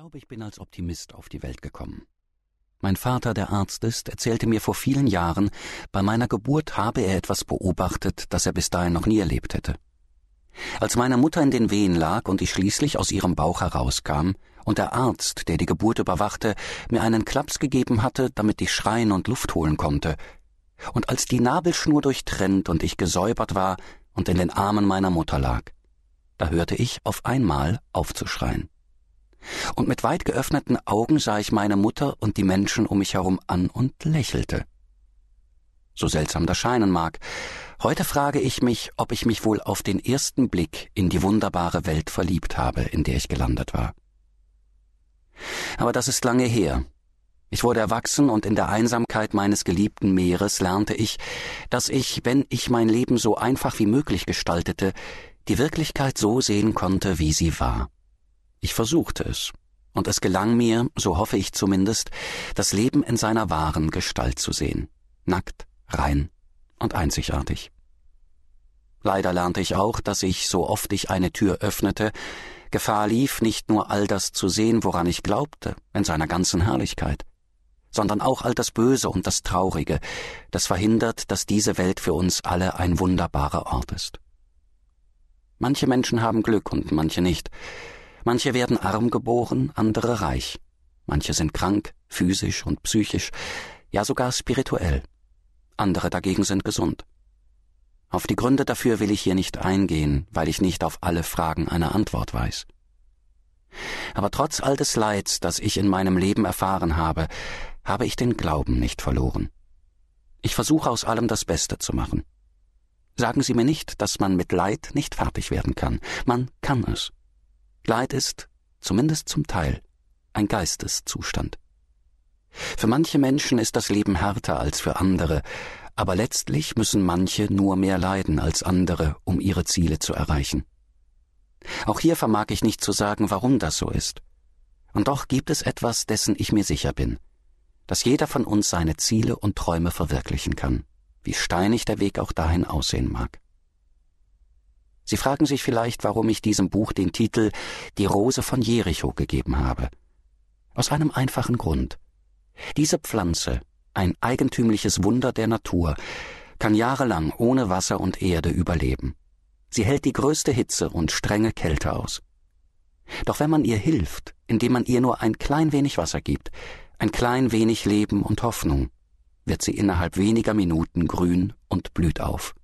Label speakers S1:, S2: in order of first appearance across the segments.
S1: glaube, ich bin als Optimist auf die Welt gekommen. Mein Vater, der Arzt ist, erzählte mir vor vielen Jahren, bei meiner Geburt habe er etwas beobachtet, das er bis dahin noch nie erlebt hätte. Als meine Mutter in den Wehen lag und ich schließlich aus ihrem Bauch herauskam und der Arzt, der die Geburt überwachte, mir einen Klaps gegeben hatte, damit ich schreien und Luft holen konnte, und als die Nabelschnur durchtrennt und ich gesäubert war und in den Armen meiner Mutter lag, da hörte ich auf einmal aufzuschreien und mit weit geöffneten Augen sah ich meine Mutter und die Menschen um mich herum an und lächelte. So seltsam das scheinen mag, heute frage ich mich, ob ich mich wohl auf den ersten Blick in die wunderbare Welt verliebt habe, in der ich gelandet war. Aber das ist lange her. Ich wurde erwachsen und in der Einsamkeit meines geliebten Meeres lernte ich, dass ich, wenn ich mein Leben so einfach wie möglich gestaltete, die Wirklichkeit so sehen konnte, wie sie war. Ich versuchte es, und es gelang mir, so hoffe ich zumindest, das Leben in seiner wahren Gestalt zu sehen, nackt, rein und einzigartig. Leider lernte ich auch, dass ich, so oft ich eine Tür öffnete, Gefahr lief, nicht nur all das zu sehen, woran ich glaubte, in seiner ganzen Herrlichkeit, sondern auch all das Böse und das Traurige, das verhindert, dass diese Welt für uns alle ein wunderbarer Ort ist. Manche Menschen haben Glück und manche nicht, Manche werden arm geboren, andere reich. Manche sind krank, physisch und psychisch, ja sogar spirituell. Andere dagegen sind gesund. Auf die Gründe dafür will ich hier nicht eingehen, weil ich nicht auf alle Fragen eine Antwort weiß. Aber trotz all des Leids, das ich in meinem Leben erfahren habe, habe ich den Glauben nicht verloren. Ich versuche aus allem das Beste zu machen. Sagen Sie mir nicht, dass man mit Leid nicht fertig werden kann. Man kann es. Leid ist, zumindest zum Teil, ein Geisteszustand. Für manche Menschen ist das Leben härter als für andere, aber letztlich müssen manche nur mehr leiden als andere, um ihre Ziele zu erreichen. Auch hier vermag ich nicht zu sagen, warum das so ist. Und doch gibt es etwas, dessen ich mir sicher bin, dass jeder von uns seine Ziele und Träume verwirklichen kann, wie steinig der Weg auch dahin aussehen mag. Sie fragen sich vielleicht, warum ich diesem Buch den Titel Die Rose von Jericho gegeben habe. Aus einem einfachen Grund. Diese Pflanze, ein eigentümliches Wunder der Natur, kann jahrelang ohne Wasser und Erde überleben. Sie hält die größte Hitze und strenge Kälte aus. Doch wenn man ihr hilft, indem man ihr nur ein klein wenig Wasser gibt, ein klein wenig Leben und Hoffnung, wird sie innerhalb weniger Minuten grün und blüht auf.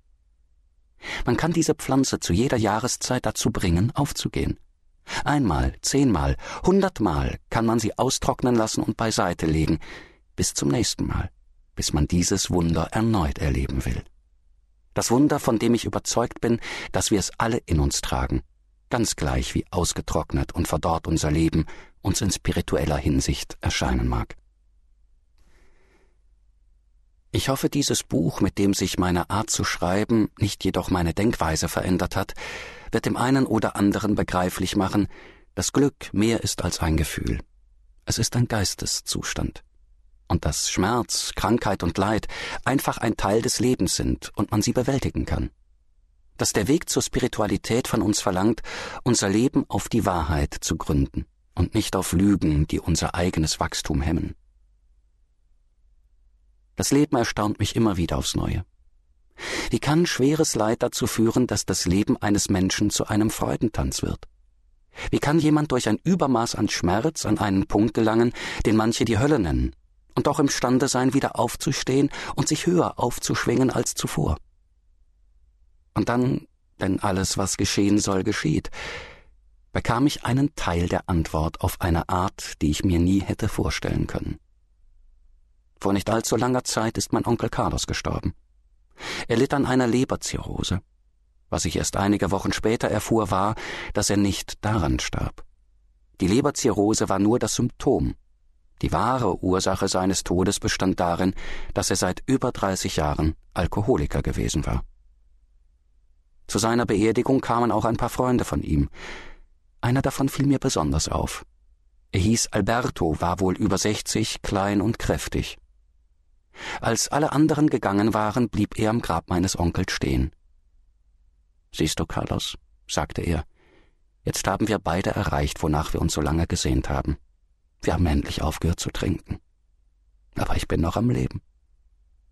S1: Man kann diese Pflanze zu jeder Jahreszeit dazu bringen, aufzugehen. Einmal, zehnmal, hundertmal kann man sie austrocknen lassen und beiseite legen, bis zum nächsten Mal, bis man dieses Wunder erneut erleben will. Das Wunder, von dem ich überzeugt bin, dass wir es alle in uns tragen, ganz gleich wie ausgetrocknet und verdorrt unser Leben uns in spiritueller Hinsicht erscheinen mag. Ich hoffe, dieses Buch, mit dem sich meine Art zu schreiben, nicht jedoch meine Denkweise verändert hat, wird dem einen oder anderen begreiflich machen, dass Glück mehr ist als ein Gefühl. Es ist ein Geisteszustand. Und dass Schmerz, Krankheit und Leid einfach ein Teil des Lebens sind und man sie bewältigen kann. Dass der Weg zur Spiritualität von uns verlangt, unser Leben auf die Wahrheit zu gründen und nicht auf Lügen, die unser eigenes Wachstum hemmen. Das Leben erstaunt mich immer wieder aufs Neue. Wie kann schweres Leid dazu führen, dass das Leben eines Menschen zu einem Freudentanz wird? Wie kann jemand durch ein Übermaß an Schmerz an einen Punkt gelangen, den manche die Hölle nennen, und doch imstande sein, wieder aufzustehen und sich höher aufzuschwingen als zuvor? Und dann, denn alles, was geschehen soll, geschieht, bekam ich einen Teil der Antwort auf eine Art, die ich mir nie hätte vorstellen können. Vor nicht allzu langer Zeit ist mein Onkel Carlos gestorben. Er litt an einer Leberzirrhose. Was ich erst einige Wochen später erfuhr, war, dass er nicht daran starb. Die Leberzirrhose war nur das Symptom. Die wahre Ursache seines Todes bestand darin, dass er seit über 30 Jahren Alkoholiker gewesen war. Zu seiner Beerdigung kamen auch ein paar Freunde von ihm. Einer davon fiel mir besonders auf. Er hieß Alberto, war wohl über 60, klein und kräftig. Als alle anderen gegangen waren, blieb er am Grab meines Onkels stehen. Siehst du, Carlos, sagte er, jetzt haben wir beide erreicht, wonach wir uns so lange gesehnt haben. Wir haben endlich aufgehört zu trinken. Aber ich bin noch am Leben.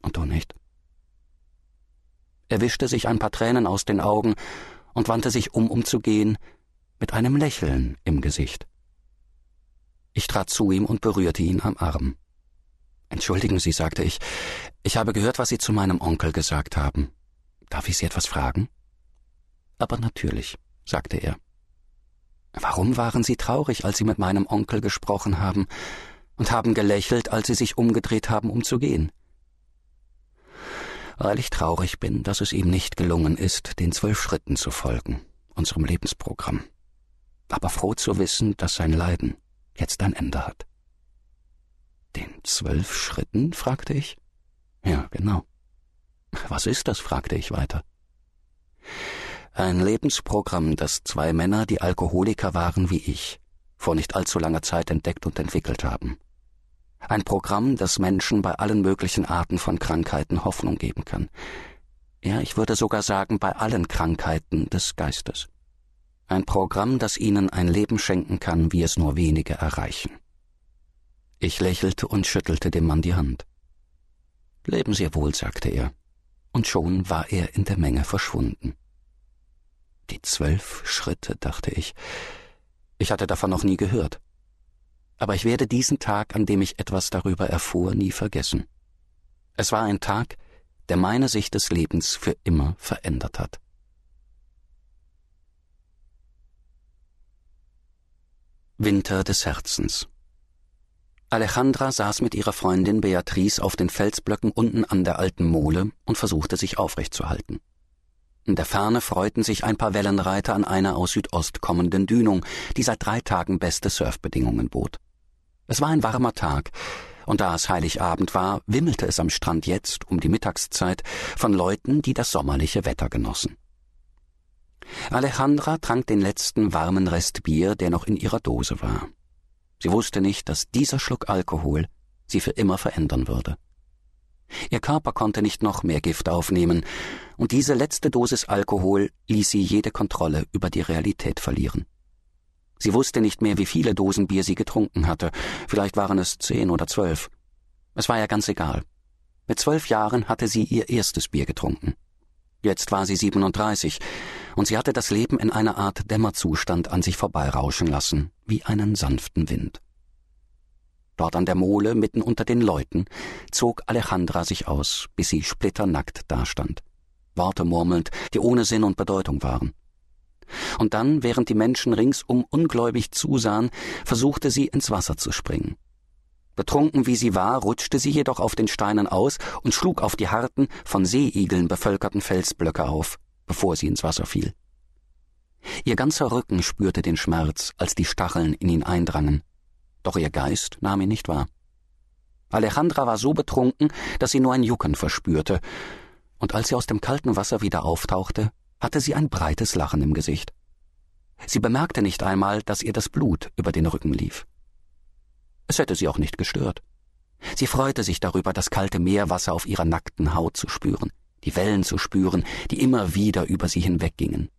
S1: Und du nicht? Er wischte sich ein paar Tränen aus den Augen und wandte sich um, um zu gehen, mit einem Lächeln im Gesicht. Ich trat zu ihm und berührte ihn am Arm. Entschuldigen Sie, sagte ich, ich habe gehört, was Sie zu meinem Onkel gesagt haben. Darf ich Sie etwas fragen? Aber natürlich, sagte er. Warum waren Sie traurig, als Sie mit meinem Onkel gesprochen haben, und haben gelächelt, als Sie sich umgedreht haben, um zu gehen? Weil ich traurig bin, dass es ihm nicht gelungen ist, den zwölf Schritten zu folgen, unserem Lebensprogramm. Aber froh zu wissen, dass sein Leiden jetzt ein Ende hat. Den zwölf Schritten? fragte ich. Ja, genau. Was ist das? fragte ich weiter. Ein Lebensprogramm, das zwei Männer, die Alkoholiker waren wie ich, vor nicht allzu langer Zeit entdeckt und entwickelt haben. Ein Programm, das Menschen bei allen möglichen Arten von Krankheiten Hoffnung geben kann. Ja, ich würde sogar sagen, bei allen Krankheiten des Geistes. Ein Programm, das ihnen ein Leben schenken kann, wie es nur wenige erreichen. Ich lächelte und schüttelte dem Mann die Hand. Leben Sie wohl, sagte er, und schon war er in der Menge verschwunden. Die zwölf Schritte, dachte ich. Ich hatte davon noch nie gehört. Aber ich werde diesen Tag, an dem ich etwas darüber erfuhr, nie vergessen. Es war ein Tag, der meine Sicht des Lebens für immer verändert hat. Winter des Herzens. Alejandra saß mit ihrer Freundin Beatrice auf den Felsblöcken unten an der alten Mole und versuchte sich aufrechtzuhalten. In der Ferne freuten sich ein paar Wellenreiter an einer aus Südost kommenden Dünung, die seit drei Tagen beste Surfbedingungen bot. Es war ein warmer Tag, und da es Heiligabend war, wimmelte es am Strand jetzt um die Mittagszeit von Leuten, die das sommerliche Wetter genossen. Alejandra trank den letzten warmen Rest Bier, der noch in ihrer Dose war. Sie wusste nicht, dass dieser Schluck Alkohol sie für immer verändern würde. Ihr Körper konnte nicht noch mehr Gift aufnehmen, und diese letzte Dosis Alkohol ließ sie jede Kontrolle über die Realität verlieren. Sie wusste nicht mehr, wie viele Dosen Bier sie getrunken hatte, vielleicht waren es zehn oder zwölf. Es war ja ganz egal. Mit zwölf Jahren hatte sie ihr erstes Bier getrunken. Jetzt war sie 37 und sie hatte das Leben in einer Art Dämmerzustand an sich vorbeirauschen lassen, wie einen sanften Wind. Dort an der Mole, mitten unter den Leuten, zog Alejandra sich aus, bis sie splitternackt dastand. Worte murmelnd, die ohne Sinn und Bedeutung waren. Und dann, während die Menschen ringsum ungläubig zusahen, versuchte sie ins Wasser zu springen. Betrunken wie sie war, rutschte sie jedoch auf den Steinen aus und schlug auf die harten, von Seeigeln bevölkerten Felsblöcke auf, bevor sie ins Wasser fiel. Ihr ganzer Rücken spürte den Schmerz, als die Stacheln in ihn eindrangen, doch ihr Geist nahm ihn nicht wahr. Alejandra war so betrunken, dass sie nur ein Jucken verspürte, und als sie aus dem kalten Wasser wieder auftauchte, hatte sie ein breites Lachen im Gesicht. Sie bemerkte nicht einmal, dass ihr das Blut über den Rücken lief. Es hätte sie auch nicht gestört. Sie freute sich darüber, das kalte Meerwasser auf ihrer nackten Haut zu spüren, die Wellen zu spüren, die immer wieder über sie hinweggingen.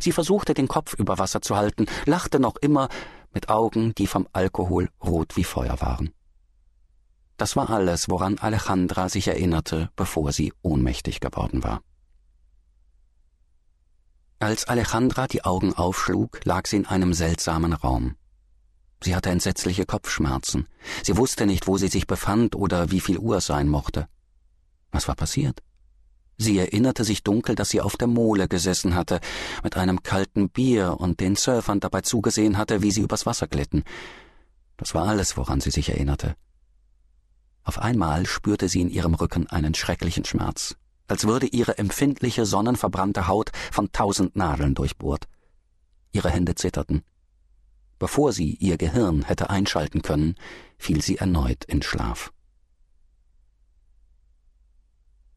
S1: Sie versuchte, den Kopf über Wasser zu halten, lachte noch immer mit Augen, die vom Alkohol rot wie Feuer waren. Das war alles, woran Alejandra sich erinnerte, bevor sie ohnmächtig geworden war. Als Alejandra die Augen aufschlug, lag sie in einem seltsamen Raum. Sie hatte entsetzliche Kopfschmerzen. Sie wusste nicht, wo sie sich befand oder wie viel Uhr es sein mochte. Was war passiert? Sie erinnerte sich dunkel, dass sie auf der Mole gesessen hatte, mit einem kalten Bier und den Surfern dabei zugesehen hatte, wie sie übers Wasser glitten. Das war alles, woran sie sich erinnerte. Auf einmal spürte sie in ihrem Rücken einen schrecklichen Schmerz, als würde ihre empfindliche, sonnenverbrannte Haut von tausend Nadeln durchbohrt. Ihre Hände zitterten. Bevor sie ihr Gehirn hätte einschalten können, fiel sie erneut in Schlaf.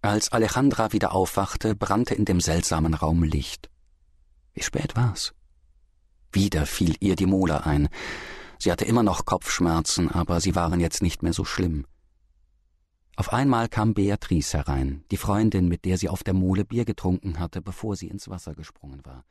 S1: Als Alejandra wieder aufwachte, brannte in dem seltsamen Raum Licht. Wie spät war's? Wieder fiel ihr die Mole ein. Sie hatte immer noch Kopfschmerzen, aber sie waren jetzt nicht mehr so schlimm. Auf einmal kam Beatrice herein, die Freundin, mit der sie auf der Mole Bier getrunken hatte, bevor sie ins Wasser gesprungen war.